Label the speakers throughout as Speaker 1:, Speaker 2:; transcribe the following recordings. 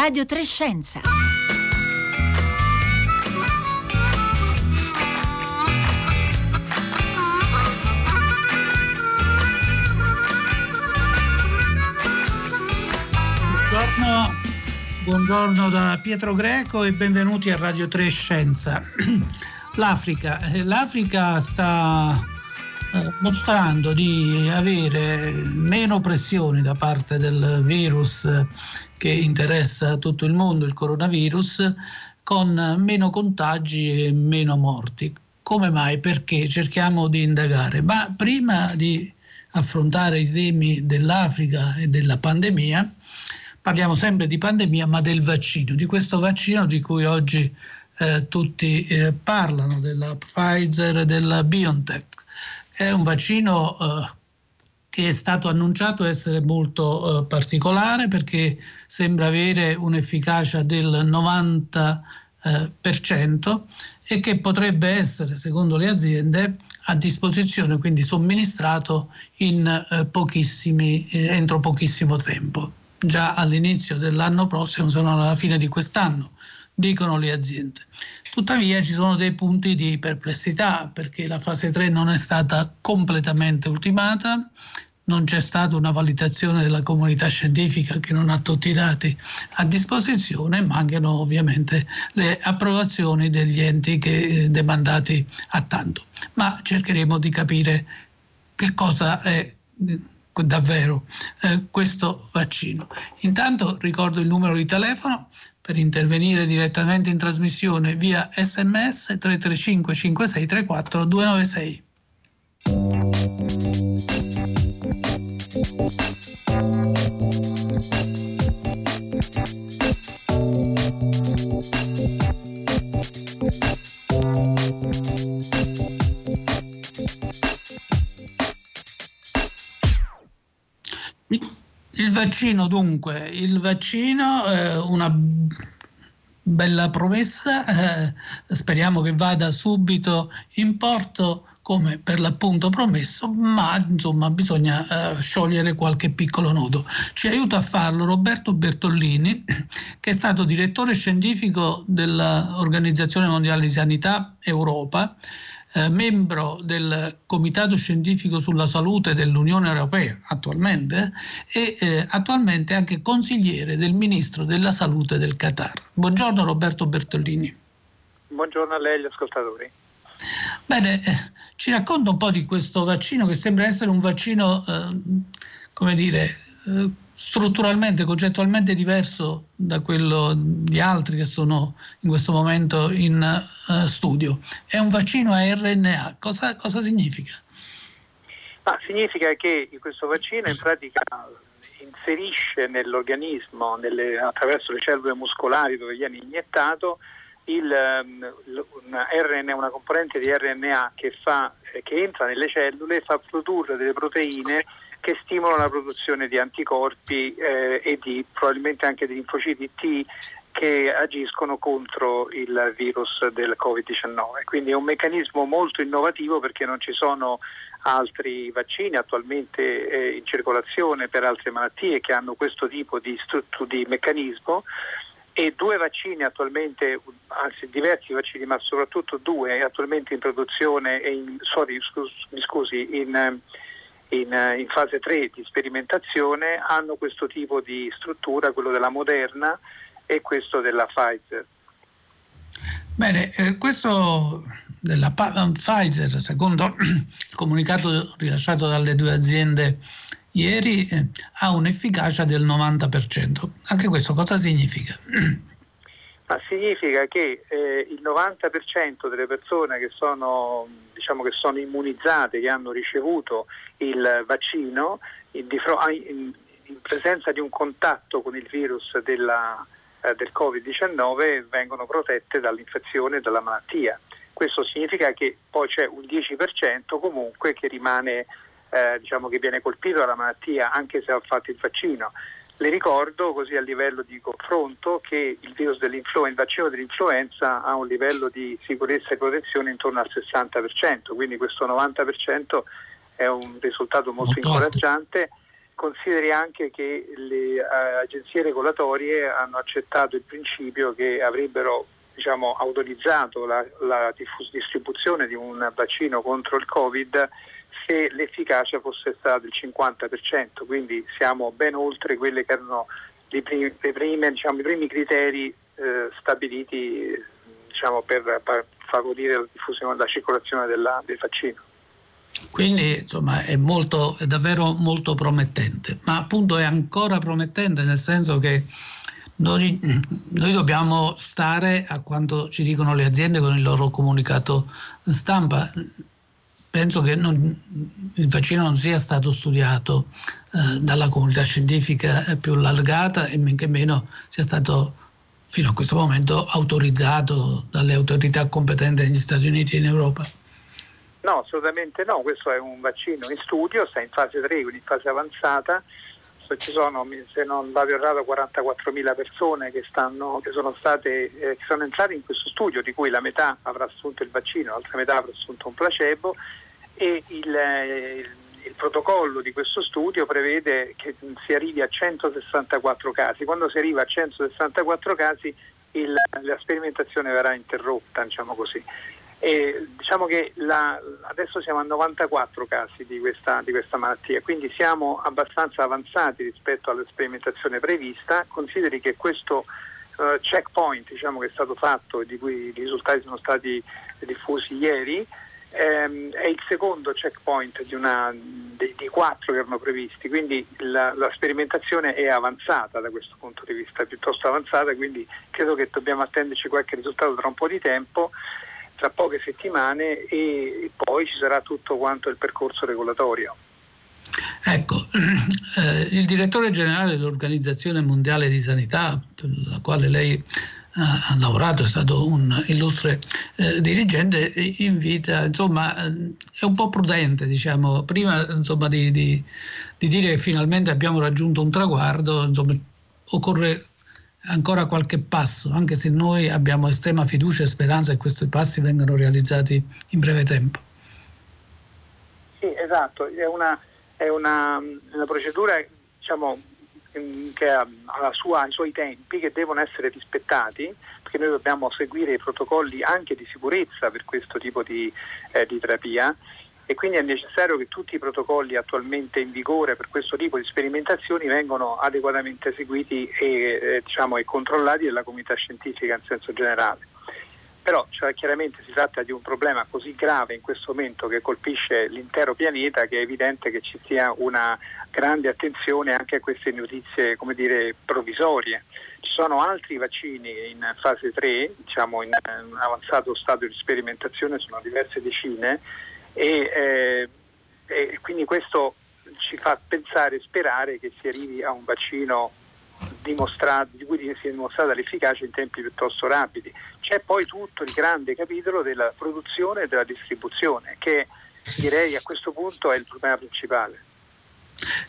Speaker 1: Radio Trescenza.
Speaker 2: Buongiorno, buongiorno da Pietro Greco e benvenuti a Radio 3 Scienza. L'Africa, eh, L'Africa sta mostrando di avere meno pressioni da parte del virus che interessa tutto il mondo, il coronavirus, con meno contagi e meno morti. Come mai? Perché cerchiamo di indagare. Ma prima di affrontare i temi dell'Africa e della pandemia, parliamo sempre di pandemia, ma del vaccino, di questo vaccino di cui oggi eh, tutti eh, parlano, della Pfizer e della BioNTech. È un vaccino eh, che è stato annunciato essere molto eh, particolare perché sembra avere un'efficacia del 90% eh, e che potrebbe essere, secondo le aziende, a disposizione, quindi somministrato in, eh, pochissimi, eh, entro pochissimo tempo, già all'inizio dell'anno prossimo, se non alla fine di quest'anno dicono le aziende. Tuttavia ci sono dei punti di perplessità perché la fase 3 non è stata completamente ultimata, non c'è stata una validazione della comunità scientifica che non ha tutti i dati a disposizione, mancano ovviamente le approvazioni degli enti che, eh, demandati a tanto. Ma cercheremo di capire che cosa è davvero eh, questo vaccino. Intanto ricordo il numero di telefono per intervenire direttamente in trasmissione via sms 335 5634 296. Vaccino dunque, il vaccino è una bella promessa, eh, speriamo che vada subito in porto come per l'appunto promesso, ma insomma bisogna eh, sciogliere qualche piccolo nodo. Ci aiuta a farlo Roberto Bertollini, che è stato direttore scientifico dell'Organizzazione Mondiale di Sanità Europa eh, membro del Comitato Scientifico sulla Salute dell'Unione Europea attualmente e eh, attualmente anche consigliere del Ministro della Salute del Qatar. Buongiorno Roberto Bertolini.
Speaker 3: Buongiorno a lei e agli ascoltatori.
Speaker 2: Bene, eh, ci racconta un po' di questo vaccino che sembra essere un vaccino, eh, come dire, eh, strutturalmente, concettualmente diverso da quello di altri che sono in questo momento in uh, studio. È un vaccino a RNA. Cosa, cosa significa?
Speaker 3: Ma significa che questo vaccino in pratica inserisce nell'organismo, nelle, attraverso le cellule muscolari dove viene iniettato, il, um, una, RNA, una componente di RNA che, fa, che entra nelle cellule e fa produrre delle proteine che stimolano la produzione di anticorpi eh, e di, probabilmente anche di linfociti T che agiscono contro il virus del Covid-19. Quindi è un meccanismo molto innovativo perché non ci sono altri vaccini attualmente eh, in circolazione per altre malattie che hanno questo tipo di, struttu- di meccanismo e due vaccini attualmente, anzi diversi vaccini, ma soprattutto due attualmente in produzione e in, sorry, scusi, in in, in, fase 3 di sperimentazione hanno questo tipo di struttura, quello della Moderna e questo della Pfizer.
Speaker 2: Bene, eh, questo della Pfizer, secondo il comunicato rilasciato dalle due aziende ieri, eh, ha un'efficacia del 90%. Anche questo cosa significa?
Speaker 3: Ma significa che eh, il 90% delle persone che sono, diciamo, che sono, immunizzate, che hanno ricevuto il vaccino, in, in, in presenza di un contatto con il virus della, eh, del Covid-19 vengono protette dall'infezione e dalla malattia. Questo significa che poi c'è un 10% comunque che rimane, eh, diciamo, che viene colpito dalla malattia anche se ha fatto il vaccino. Le ricordo così a livello di confronto che il, virus dell'influenza, il vaccino dell'influenza ha un livello di sicurezza e protezione intorno al 60%, quindi questo 90% è un risultato molto, molto incoraggiante consideri anche che le uh, agenzie regolatorie hanno accettato il principio che avrebbero diciamo, autorizzato la, la diffus- distribuzione di un vaccino contro il Covid se l'efficacia fosse stata del 50%, quindi siamo ben oltre quelli che erano primi, prime, diciamo, i primi criteri eh, stabiliti diciamo, per, per, favorire la diffusione, la circolazione della, del vaccino.
Speaker 2: Quindi insomma è, molto, è davvero molto promettente, ma appunto è ancora promettente nel senso che noi, noi, dobbiamo stare a quanto ci dicono le aziende con il loro comunicato stampa. Penso che non, il vaccino non sia stato studiato eh, dalla comunità scientifica più allargata e men che meno sia stato fino a questo momento autorizzato dalle autorità competenti negli Stati Uniti e in Europa.
Speaker 3: No, assolutamente no, questo è un vaccino in studio, sta in fase 3, quindi in fase avanzata. Ci sono, se non vado errato, 44.000 persone che, stanno, che, sono state, eh, che sono entrate in questo studio, di cui la metà avrà assunto il vaccino, l'altra metà avrà assunto un placebo e il, eh, il, il protocollo di questo studio prevede che si arrivi a 164 casi. Quando si arriva a 164 casi il, la sperimentazione verrà interrotta, diciamo così. E diciamo che la, adesso siamo a 94 casi di questa, di questa, malattia, quindi siamo abbastanza avanzati rispetto alla sperimentazione prevista. Consideri che questo uh, checkpoint diciamo, che è stato fatto e di cui i risultati sono stati diffusi ieri ehm, è il secondo checkpoint di, una, di, di, quattro che erano previsti, quindi la, la, sperimentazione è avanzata da questo punto di vista, piuttosto avanzata, quindi credo che dobbiamo attenderci qualche risultato tra un po' di tempo tra poche settimane e poi ci sarà tutto quanto il percorso regolatorio.
Speaker 2: Ecco, eh, il direttore generale dell'Organizzazione Mondiale di Sanità, per la quale lei ha lavorato, è stato un illustre eh, dirigente, invita, insomma, è un po' prudente, diciamo, prima insomma, di, di, di, dire che finalmente abbiamo raggiunto un traguardo, insomma, occorre ancora qualche passo, anche se noi abbiamo estrema fiducia e speranza che questi passi vengano realizzati in breve tempo.
Speaker 3: Sì, esatto, è una, è una, una procedura diciamo, che ha sua, i suoi tempi che devono essere rispettati perché noi dobbiamo seguire i protocolli anche di sicurezza per questo tipo di, eh, di terapia e quindi è necessario che tutti i protocolli attualmente in vigore per questo tipo di sperimentazioni vengano adeguatamente seguiti e, eh, diciamo, e controllati dalla comunità scientifica in senso generale. Però cioè, chiaramente si tratta di un problema così grave in questo momento che colpisce l'intero pianeta che è evidente che ci sia una grande attenzione anche a queste notizie come dire, provvisorie. Ci sono altri vaccini in fase 3, diciamo in, in avanzato stadio di sperimentazione, sono diverse decine e, eh, e quindi questo ci fa pensare e sperare che si arrivi a un vaccino di cui si è dimostrata l'efficacia in tempi piuttosto rapidi. C'è poi tutto il grande capitolo della produzione e della distribuzione, che direi a questo punto è il problema principale.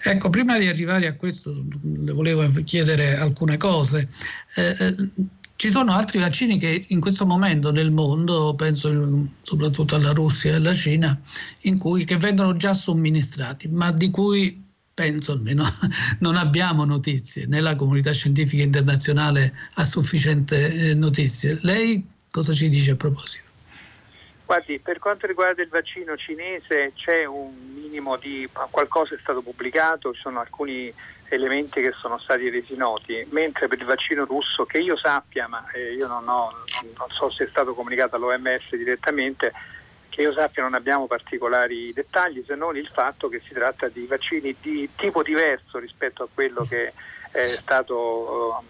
Speaker 2: Ecco, prima di arrivare a questo le volevo chiedere alcune cose. Eh, eh ci sono altri vaccini che in questo momento nel mondo, penso soprattutto alla Russia e alla Cina, cui, che vengono già somministrati, ma di cui penso almeno non abbiamo notizie, né la comunità scientifica internazionale ha sufficiente eh, notizie. Lei cosa ci dice a proposito?
Speaker 3: Guardi, per quanto riguarda il vaccino cinese c'è un minimo di qualcosa è stato pubblicato, ci sono alcuni elementi che sono stati resi noti, mentre per il vaccino russo, che io sappia, ma eh, io non, ho, non, so se è stato comunicato all'OMS direttamente, che io sappia non abbiamo particolari dettagli se non il fatto che si tratta di vaccini di tipo diverso rispetto a quello che è stato uh,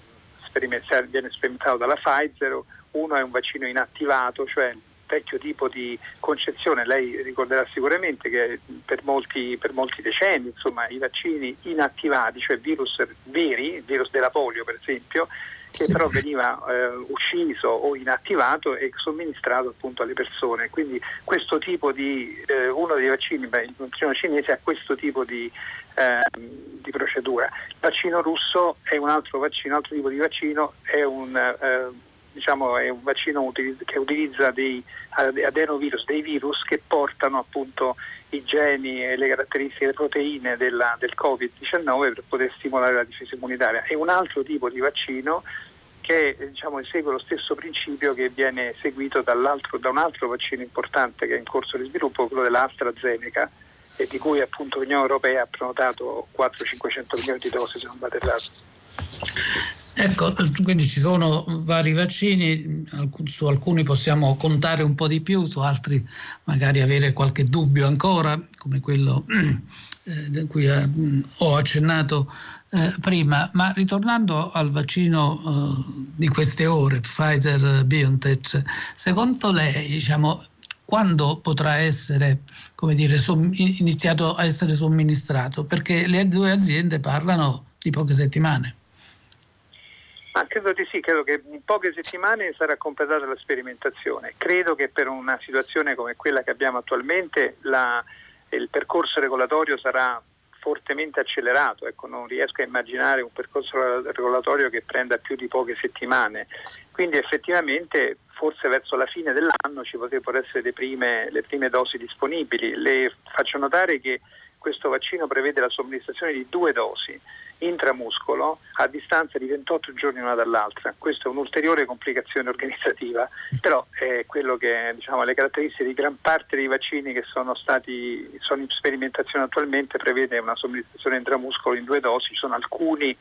Speaker 3: sperimentato, viene sperimentato dalla Pfizer. Uno è un vaccino inattivato, cioè vecchio tipo di concezione, lei ricorderà sicuramente che per molti, per molti decenni insomma, i vaccini inattivati, cioè virus veri, il virus della polio per esempio, che sì. però veniva eh, ucciso o inattivato e somministrato appunto alle persone. Quindi questo tipo di, eh, uno dei vaccini, beh, il vaccino cinese ha questo tipo di, eh, di, procedura. Il vaccino russo è un altro vaccino, un altro tipo di vaccino, è un eh, diciamo, è un vaccino che utilizza dei adenovirus, dei virus che portano appunto i geni e le caratteristiche, le proteine della, del Covid-19 per poter stimolare la difesa immunitaria. È un altro tipo di vaccino che diciamo, segue lo stesso principio che viene seguito da un altro vaccino importante che è in corso di sviluppo, quello dell'AstraZeneca, e di cui appunto l'Unione Europea ha prenotato 400-500 milioni di dosi se non vado errato.
Speaker 2: Ecco, quindi ci sono vari vaccini, su alcuni possiamo contare un po' di più, su altri magari avere qualche dubbio ancora, come quello eh, cui eh, ho accennato eh, prima. Ma ritornando al vaccino di queste ore, Pfizer BioNTech, secondo lei diciamo, quando potrà essere dire, iniziato a essere somministrato? Perché le due aziende parlano di poche settimane.
Speaker 3: Ma credo di sì, credo che in poche settimane sarà completata la sperimentazione. Credo che per una situazione come quella che abbiamo attualmente la, il percorso regolatorio sarà fortemente accelerato, ecco, non riesco a immaginare un percorso regolatorio che prenda più di poche settimane. Quindi effettivamente forse verso la fine dell'anno ci potrebbero essere le prime, le prime dosi disponibili. Le faccio notare che questo vaccino prevede la somministrazione di due dosi intramuscolo a distanza di 28 giorni l'una dall'altra. Questa è un'ulteriore complicazione organizzativa, però è quello che diciamo, le caratteristiche di gran parte dei vaccini che sono stati sono in sperimentazione attualmente prevede una somministrazione intramuscolo in due dosi, ci sono alcuni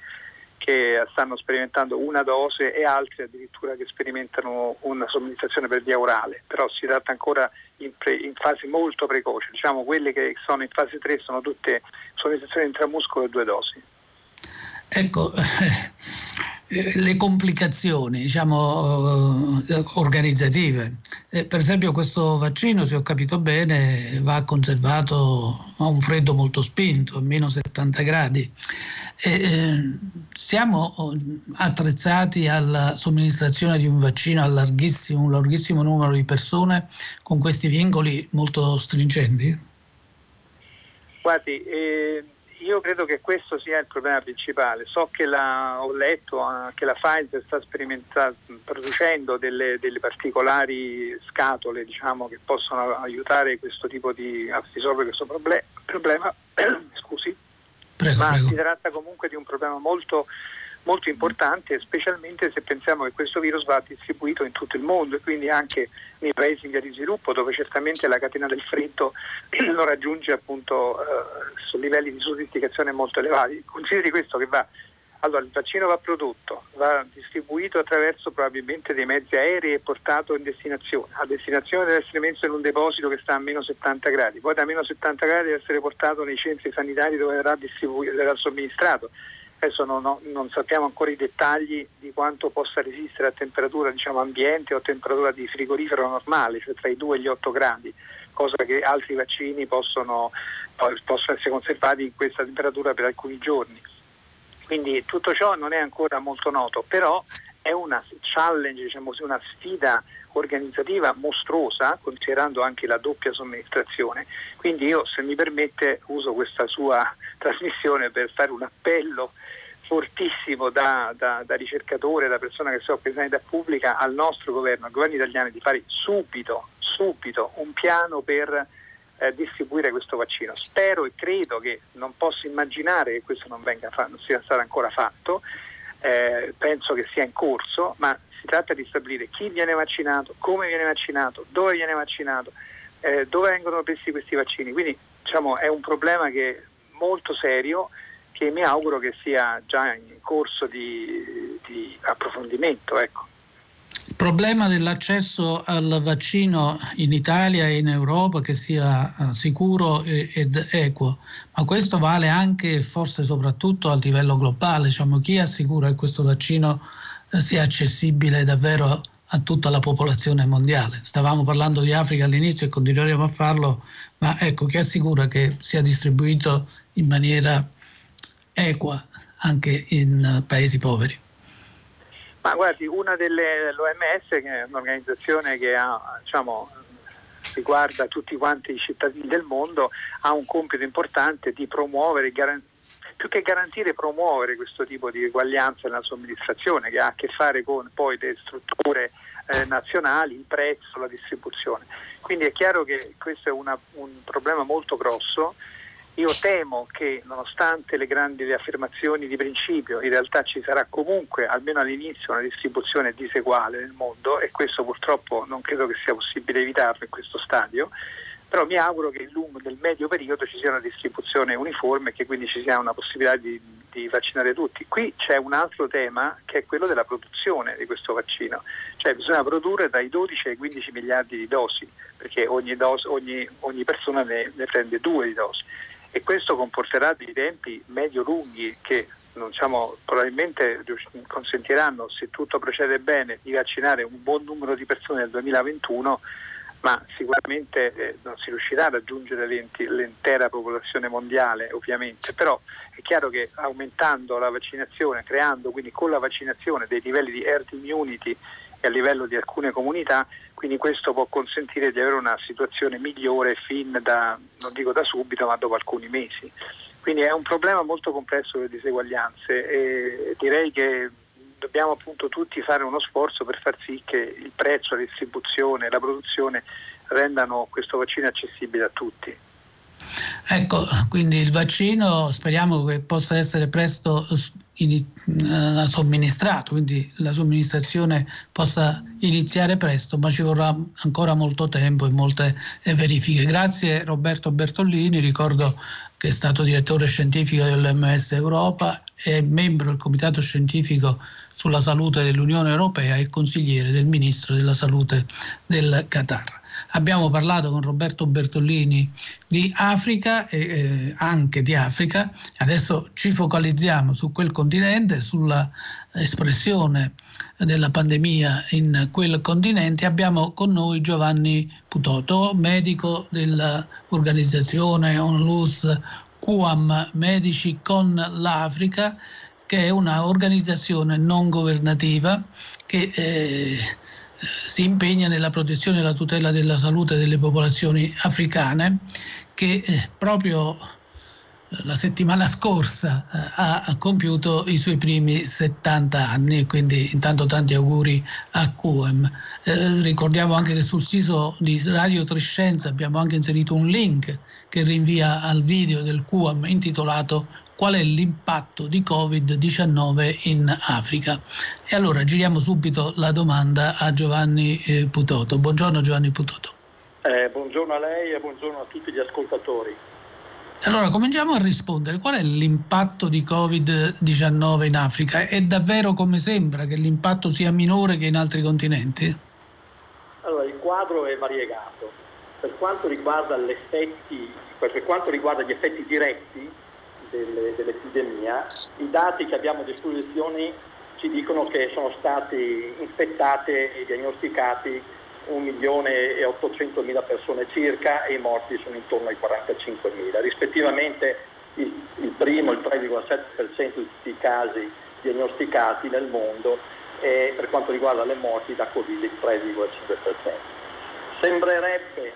Speaker 3: che stanno sperimentando una dose e altri addirittura che sperimentano una somministrazione per via orale, però si tratta ancora in, pre, in fase molto precoce, diciamo quelle che sono in fase 3 sono tutte somministrazioni intramuscolo e due dosi.
Speaker 2: Ecco, eh, le complicazioni diciamo, eh, organizzative. Eh, per esempio questo vaccino, se ho capito bene, va conservato a un freddo molto spinto, a meno 70 gradi. Siamo attrezzati alla somministrazione di un vaccino a larghissimo, un larghissimo numero di persone con questi vincoli molto stringenti?
Speaker 3: Guardi, eh io credo che questo sia il problema principale. So che la, ho letto uh, che la Pfizer sta producendo delle, delle, particolari scatole diciamo, che possono aiutare questo tipo di, a risolvere questo proble- problema. Scusi. Prego, Ma prego. si tratta comunque di un problema molto molto importante, specialmente se pensiamo che questo virus va distribuito in tutto il mondo e quindi anche nei paesi in via di sviluppo dove certamente la catena del freddo lo raggiunge appunto eh, su livelli di sofisticazione molto elevati. Consideri questo che va allora, il vaccino va prodotto, va distribuito attraverso probabilmente dei mezzi aerei e portato in destinazione. A destinazione deve essere messo in un deposito che sta a meno 70 gradi, poi da meno 70 gradi deve essere portato nei centri sanitari dove verrà, verrà somministrato. Adesso non, ho, non, sappiamo ancora i dettagli di quanto possa resistere a temperatura diciamo, ambiente o temperatura di frigorifero normale, cioè tra i 2 e gli 8 gradi, cosa che altri vaccini possono, possono essere conservati in questa temperatura per alcuni giorni. Quindi tutto ciò non è ancora molto noto, però è una challenge, diciamo una sfida organizzativa mostruosa, considerando anche la doppia somministrazione. Quindi io, se mi permette, uso questa sua trasmissione per fare un appello fortissimo da, da, da, ricercatore, da persona che si occupa di sanità pubblica al nostro governo, al governo italiano di fare subito, subito un piano per eh, distribuire questo vaccino. Spero e credo che non posso immaginare che questo non, fa- non sia stato ancora fatto, eh, penso che sia in corso, ma si tratta di stabilire chi viene vaccinato, come viene vaccinato, dove viene vaccinato, eh, dove vengono presi questi vaccini. Quindi diciamo, è un problema che è molto serio che mi auguro che sia già in corso di, di approfondimento. Ecco.
Speaker 2: Problema dell'accesso al vaccino in Italia e in Europa che sia eh, sicuro ed equo, ma questo vale anche e forse soprattutto a livello globale, diciamo, chi assicura che questo vaccino eh, sia accessibile davvero a tutta la popolazione mondiale. Stavamo parlando di Africa all'inizio e continueremo a farlo, ma ecco chi assicura che sia distribuito in maniera equa anche in paesi poveri?
Speaker 3: Ma guardi, una delle l'OMS, che è un'organizzazione che ha, diciamo, riguarda tutti quanti i cittadini del mondo, ha un compito importante di promuovere, più che garantire promuovere questo tipo di eguaglianza nella somministrazione che ha a che fare con poi le strutture eh, nazionali, il prezzo, la distribuzione. Quindi è chiaro che questo è una, un problema molto grosso. Io temo che nonostante le grandi affermazioni di principio, in realtà ci sarà comunque, almeno all'inizio, una distribuzione diseguale nel mondo e questo purtroppo non credo che sia possibile evitarlo in questo stadio. Però mi auguro che lungo, nel medio periodo ci sia una distribuzione uniforme e che quindi ci sia una possibilità di, di, vaccinare tutti. Qui c'è un altro tema che è quello della produzione di questo vaccino, cioè bisogna produrre dai 12 ai 15 miliardi di dosi, perché ogni, dose, ogni, ogni persona ne, ne, prende due di dosi e questo comporterà dei tempi medio-lunghi che diciamo, probabilmente consentiranno, se tutto procede bene, di vaccinare un buon numero di persone nel 2021 ma sicuramente eh, non si riuscirà a raggiungere l'intera popolazione mondiale ovviamente, però è chiaro che aumentando la vaccinazione, creando quindi con la vaccinazione dei livelli di herd immunity e a livello di alcune comunità, quindi questo può consentire di avere una situazione migliore fin da, non dico da subito, ma dopo alcuni mesi. Quindi è un problema molto complesso le diseguaglianze e direi che dobbiamo appunto tutti fare uno sforzo per far sì che il prezzo, la distribuzione, la produzione rendano questo vaccino accessibile a tutti.
Speaker 2: Ecco, quindi il vaccino speriamo che possa essere presto in, uh, somministrato, quindi la somministrazione possa iniziare presto, ma ci vorrà ancora molto tempo e molte eh, verifiche. Grazie Roberto Bertollini, ricordo che è stato direttore scientifico dell'MS Europa e membro del Comitato Scientifico sulla Salute dell'Unione Europea e consigliere del Ministro della Salute del Qatar. Abbiamo parlato con Roberto Bertollini di Africa e eh, anche di Africa, adesso ci focalizziamo su quel continente, sulla espressione della pandemia in quel continente. Abbiamo con noi Giovanni Putoto, medico dell'organizzazione ONLUS QAM Medici con l'Africa, che è un'organizzazione non governativa che eh, si impegna nella protezione e la tutela della salute delle popolazioni africane che eh, proprio la settimana scorsa eh, ha compiuto i suoi primi 70 anni, quindi intanto tanti auguri a QM. Eh, ricordiamo anche che sul sito di Radio Trescenza abbiamo anche inserito un link che rinvia al video del QM intitolato qual è l'impatto di Covid-19 in Africa. E allora giriamo subito la domanda a Giovanni eh, Putoto. Buongiorno Giovanni Putoto.
Speaker 1: Eh, buongiorno a lei e buongiorno a tutti gli ascoltatori.
Speaker 2: Allora, cominciamo a rispondere. Qual è l'impatto di Covid-19 in Africa? È davvero come sembra che l'impatto sia minore che in altri continenti?
Speaker 1: Allora, il quadro è variegato. Per quanto riguarda, per quanto riguarda gli effetti diretti, delle, dell'epidemia, i dati che abbiamo a disposizione ci dicono che sono stati infettate e diagnosticati 1 milione e 800 mila persone circa e i morti sono intorno ai 45 mila. Rispettivamente il, il primo, il 3,7% di tutti i casi diagnosticati nel mondo e per quanto riguarda le morti da Covid il 3,5%. Sembrerebbe eh,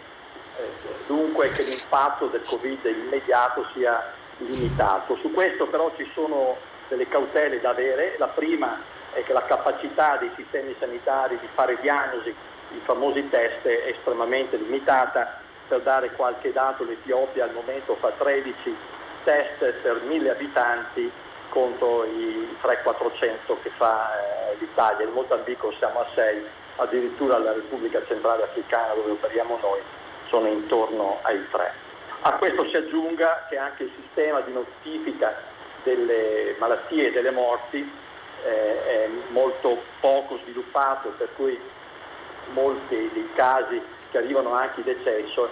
Speaker 1: dunque che l'impatto del Covid immediato sia limitato. Su questo però ci sono delle cautele da avere. La prima è che la capacità dei sistemi sanitari di fare diagnosi, i famosi test, è estremamente limitata. Per dare qualche dato, l'Etiopia al momento fa 13 test per 1000 abitanti contro i 300-400 che fa eh, l'Italia. In Mozambico siamo a 6, addirittura la Repubblica Centrale Africana dove operiamo noi sono intorno ai 3. A questo si aggiunga che anche il sistema di notifica delle malattie e delle morti eh, è molto poco sviluppato, per cui molti dei casi che arrivano anche in decesso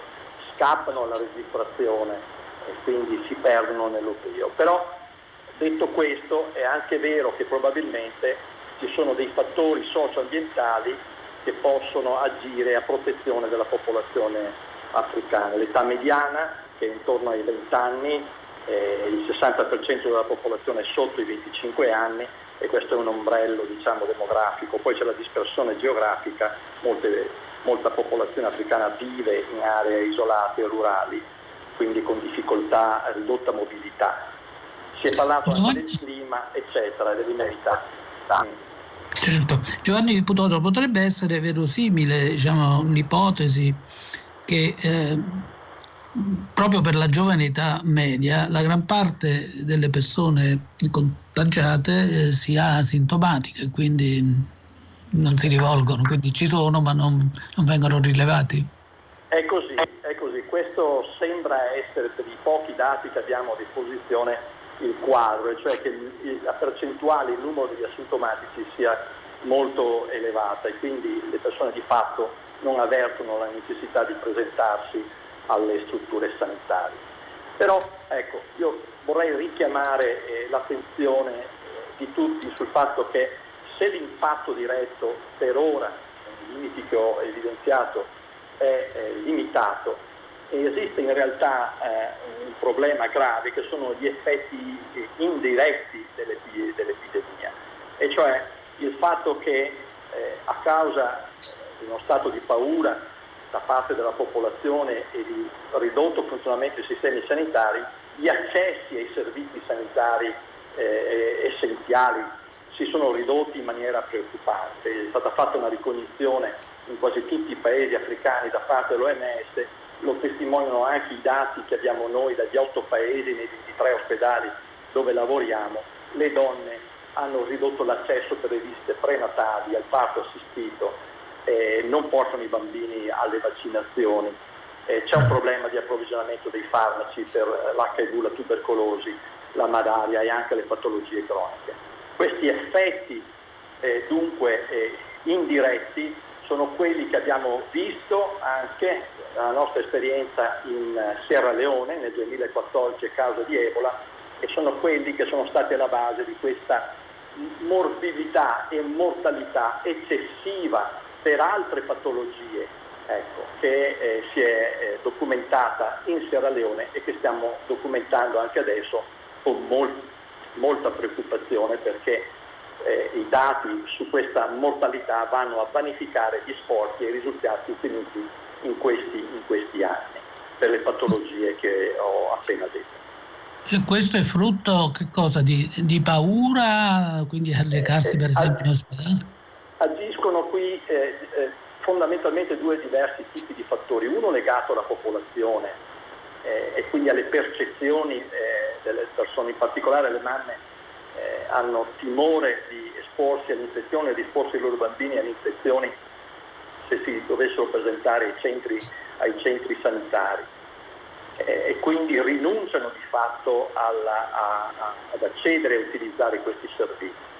Speaker 1: scappano alla registrazione e quindi si perdono nell'oblio. Però detto questo è anche vero che probabilmente ci sono dei fattori socio-ambientali che possono agire a protezione della popolazione africane. L'età mediana che è intorno ai 20 anni, eh, il 60% della popolazione è sotto i 25 anni e questo è un ombrello diciamo, demografico. Poi c'è la dispersione geografica, Molte, molta popolazione africana vive in aree isolate e rurali, quindi con difficoltà, ridotta mobilità. Si è parlato anche del clima, eccetera, dell'inerità.
Speaker 2: Certo. Giovanni Putoto, potrebbe essere verosimile diciamo, un'ipotesi che eh, proprio per la giovane età media la gran parte delle persone contagiate eh, sia asintomatica, quindi non si rivolgono, quindi ci sono ma non, non vengono rilevati.
Speaker 1: È così, è così. Questo sembra essere per i pochi dati che abbiamo a disposizione il quadro, cioè che la percentuale, il numero degli asintomatici sia molto elevata e quindi le persone di fatto non avvertono la necessità di presentarsi alle strutture sanitarie. Però ecco, io vorrei richiamare eh, l'attenzione eh, di tutti sul fatto che se l'impatto diretto per ora, nei limiti che ho evidenziato, è eh, limitato, esiste in realtà eh, un problema grave che sono gli effetti indiretti dell'epidemia, e cioè il fatto che eh, a causa di uno stato di paura da parte della popolazione e di ridotto funzionamento dei sistemi sanitari, gli accessi ai servizi sanitari eh, essenziali si sono ridotti in maniera preoccupante. È stata fatta una ricognizione in quasi tutti i paesi africani da parte dell'OMS, lo testimoniano anche i dati che abbiamo noi dagli otto paesi nei 23 ospedali dove lavoriamo. Le donne hanno ridotto l'accesso per le visite prenatali, al parto assistito, eh, non portano i bambini alle vaccinazioni, eh, c'è un problema di approvvigionamento dei farmaci per l'HIV, la tubercolosi, la malaria e anche le patologie croniche. Questi effetti eh, dunque eh, indiretti sono quelli che abbiamo visto anche nella nostra esperienza in Sierra Leone nel 2014 a causa di Ebola e sono quelli che sono stati alla base di questa morbidità e mortalità eccessiva per altre patologie ecco, che eh, si è eh, documentata in Sierra Leone e che stiamo documentando anche adesso con molt, molta preoccupazione perché eh, i dati su questa mortalità vanno a vanificare gli sforzi e i risultati ottenuti in questi, in questi anni per le patologie che ho appena detto.
Speaker 2: E questo è frutto di, di, paura, quindi recarsi per esempio in ospedale?
Speaker 1: Agiscono qui eh, eh, fondamentalmente due diversi tipi di fattori, uno legato alla popolazione eh, e quindi alle percezioni eh, delle persone, in particolare le mamme eh, hanno timore di esporsi all'infezione, di esporsi i loro bambini alle infezioni se si dovessero presentare ai centri, ai centri sanitari e quindi rinunciano di fatto alla, a, a, ad accedere e utilizzare questi servizi.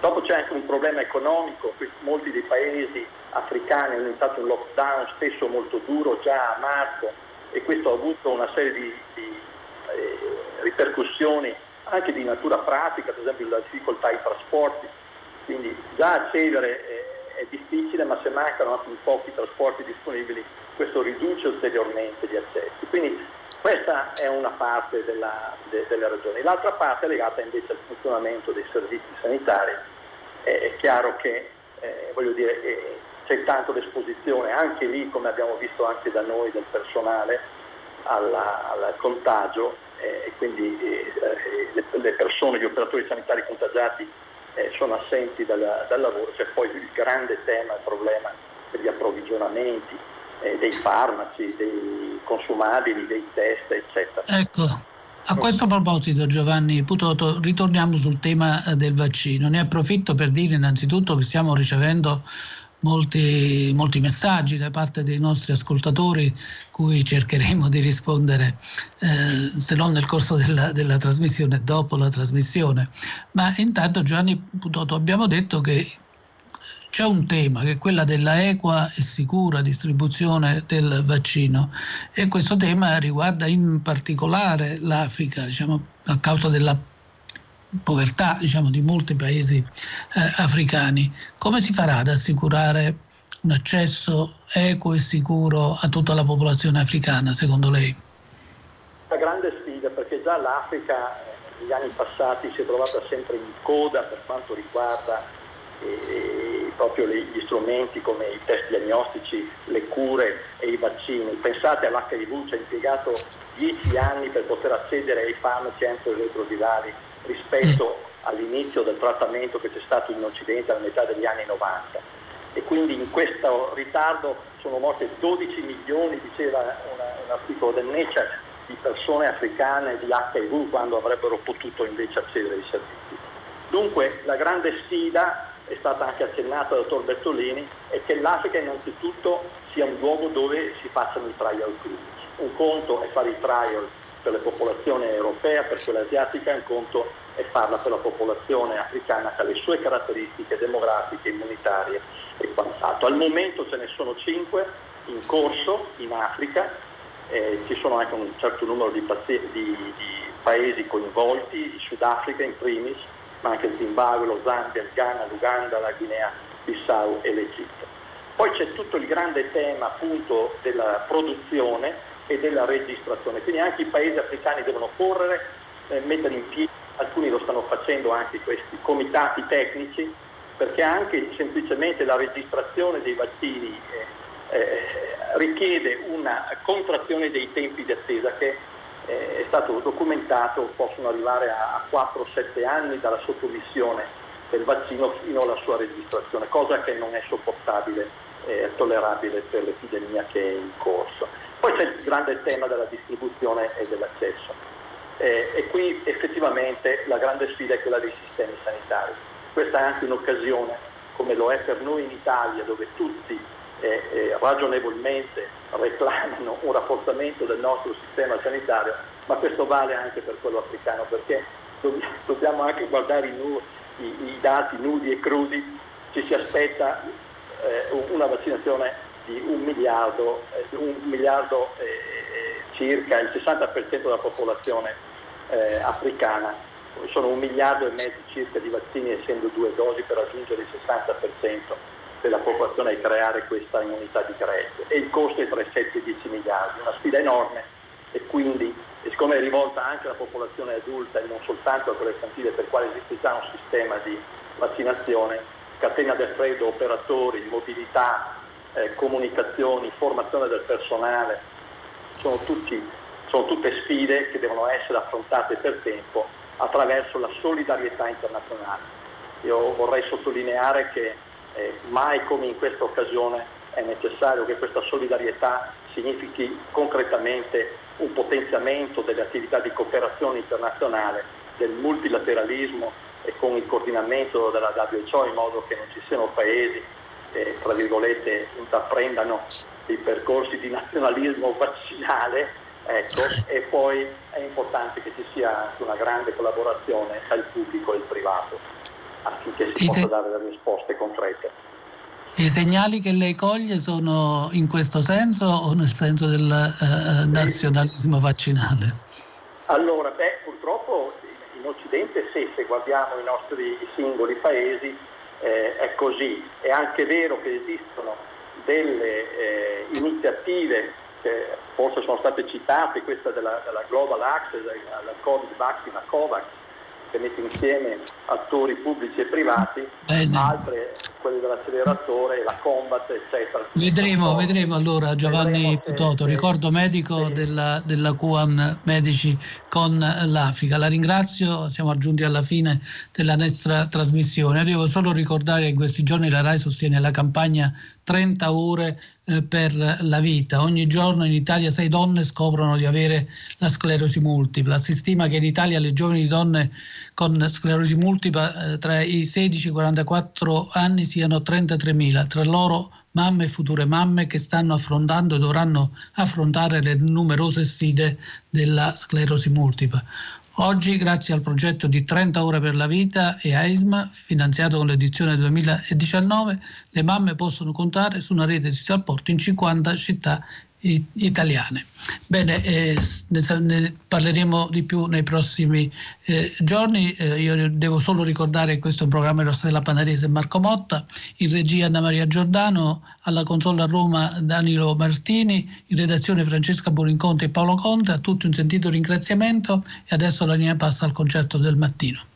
Speaker 1: Dopo c'è anche un problema economico, molti dei paesi africani hanno iniziato un lockdown spesso molto duro già a marzo e questo ha avuto una serie di, di eh, ripercussioni anche di natura pratica, per esempio la difficoltà ai trasporti, quindi già accedere è, è difficile ma se mancano anche pochi trasporti disponibili questo riduce ulteriormente gli accessi. Quindi questa è una parte della, de, delle ragioni. L'altra parte è legata invece al funzionamento dei servizi sanitari. Eh, è chiaro che eh, dire, eh, c'è tanto l'esposizione, anche lì come abbiamo visto anche da noi del personale, alla, al contagio eh, e quindi eh, le, le, persone, gli operatori sanitari contagiati eh, sono assenti dal, dal lavoro, c'è poi il grande tema, il problema degli approvvigionamenti, eh, dei farmaci, dei consumabili, dei test, eccetera.
Speaker 2: Ecco. A questo proposito Giovanni Putoto ritorniamo sul tema eh, del vaccino. Ne approfitto per dire innanzitutto che stiamo ricevendo molti, molti messaggi da parte dei nostri ascoltatori cui cercheremo di rispondere eh, se non nel corso della, della trasmissione, dopo la trasmissione. Ma intanto Giovanni Putoto abbiamo detto che c'è un tema che è quella della equa e sicura distribuzione del vaccino e questo tema riguarda in particolare l'Africa, diciamo, a causa della povertà diciamo, di molti paesi eh, africani. Come si farà ad assicurare un accesso equo e sicuro a tutta la popolazione africana, secondo lei?
Speaker 1: Una grande sfida perché già l'Africa negli anni passati si è trovata sempre in coda per quanto riguarda eh, proprio gli strumenti come i test diagnostici, le cure e i vaccini. Pensate all'HIV, ci ha impiegato 10 anni per poter accedere ai farmaci antiretrovirali rispetto mm. all'inizio del trattamento che c'è stato in Occidente alla metà degli anni 90 e quindi in questo ritardo sono morte 12 milioni, diceva una, un articolo del Nature, di persone africane di HIV quando avrebbero potuto invece accedere ai servizi. Dunque la grande sfida è stata anche accennata dal dottor Bertolini, è che l'Africa innanzitutto sia un luogo dove si facciano i trial clinici. Un conto è fare i trial per le popolazioni europee, per quella asiatica, un conto è farla per la popolazione africana che ha le sue caratteristiche demografiche, immunitarie e quant'altro. Al momento ce ne sono cinque in corso in Africa, eh, ci sono anche un certo numero di, di, di paesi coinvolti, il Sudafrica in primis, ma anche il Zimbabwe, lo Zambia, il Ghana, l'Uganda, la Guinea Bissau e l'Egitto. Poi c'è tutto il grande tema appunto della produzione e della registrazione, quindi anche i paesi africani devono correre, eh, mettere in piedi, alcuni lo stanno facendo anche questi comitati tecnici, perché anche semplicemente la registrazione dei vaccini eh, eh, richiede una contrazione dei tempi di attesa che è stato documentato, possono arrivare a 4-7 anni dalla sottomissione del vaccino fino alla sua registrazione, cosa che non è sopportabile e eh, tollerabile per l'epidemia che è in corso. Poi c'è il grande tema della distribuzione e dell'accesso. Eh, e qui effettivamente la grande sfida è quella dei sistemi sanitari. Questa è anche un'occasione, come lo è per noi in Italia, dove tutti eh, eh, ragionevolmente reclamano un rafforzamento del nostro sistema sanitario, ma questo vale anche per quello africano perché dobbiamo anche guardare i, nu- i, i dati nudi e crudi, ci si aspetta eh, una vaccinazione di un miliardo, eh, un miliardo eh, eh, circa, il 60% della popolazione africana, sono un miliardo e mezzo circa di vaccini essendo due dosi per raggiungere il 60% della popolazione e creare questa immunità di gregge e il costo è tra i 7 e i 10 miliardi, una sfida enorme e quindi siccome è rivolta anche alla popolazione adulta e non soltanto a quelle infantili per quale esiste già un sistema di vaccinazione, catena del freddo, operatori, mobilità, eh, comunicazioni, formazione del personale, sono, tutti, sono tutte sfide che devono essere affrontate per tempo attraverso la solidarietà internazionale. Io vorrei sottolineare che eh, mai come in questa occasione è necessario che questa solidarietà significhi concretamente un potenziamento delle attività di cooperazione internazionale, del multilateralismo e con il coordinamento della WHO in modo che non ci siano paesi che tra virgolette intraprendano dei percorsi di nazionalismo vaccinale ecco, e poi è importante che ci sia anche una grande collaborazione tra il pubblico e il privato affinché si possa dare delle risposte concrete.
Speaker 2: I segnali che lei coglie sono in questo senso o nel senso del eh, nazionalismo vaccinale?
Speaker 1: Allora, beh, purtroppo in Occidente sì, se guardiamo i nostri singoli paesi eh, è così. È anche vero che esistono delle eh, iniziative che forse sono state citate, questa della, della Global Access, la Covid Vaccine, la COVAX, che mette insieme attori pubblici e privati, Bene. altre quelle dell'acceleratore, la Combat, eccetera.
Speaker 2: Vedremo, vedremo allora Giovanni Putoto, ricordo medico sì. della, della QAM Medici con l'Africa. La ringrazio, siamo giunti alla fine della nostra trasmissione. Devo solo ricordare che in questi giorni la RAI sostiene la campagna 30 ore eh, per la vita. Ogni giorno in Italia sei donne scoprono di avere la sclerosi multipla. Si stima che in Italia le giovani donne con sclerosi multipla eh, tra i 16 e i 44 anni siano 33.000, tra loro mamme e future mamme che stanno affrontando e dovranno affrontare le numerose sfide della sclerosi multipla. Oggi, grazie al progetto di 30 ore per la vita e AISMA, finanziato con l'edizione 2019, le mamme possono contare su una rete di supporto in 50 città italiane. Bene, eh, ne, parleremo di più nei prossimi eh, giorni. Eh, io devo solo ricordare che questo è un programma di Rossella Panarese e Marco Motta, in regia Anna Maria Giordano, alla console a Roma Danilo Martini, in redazione Francesca Burinconte e Paolo Conte. A tutti un sentito ringraziamento e adesso la linea passa al concerto del mattino.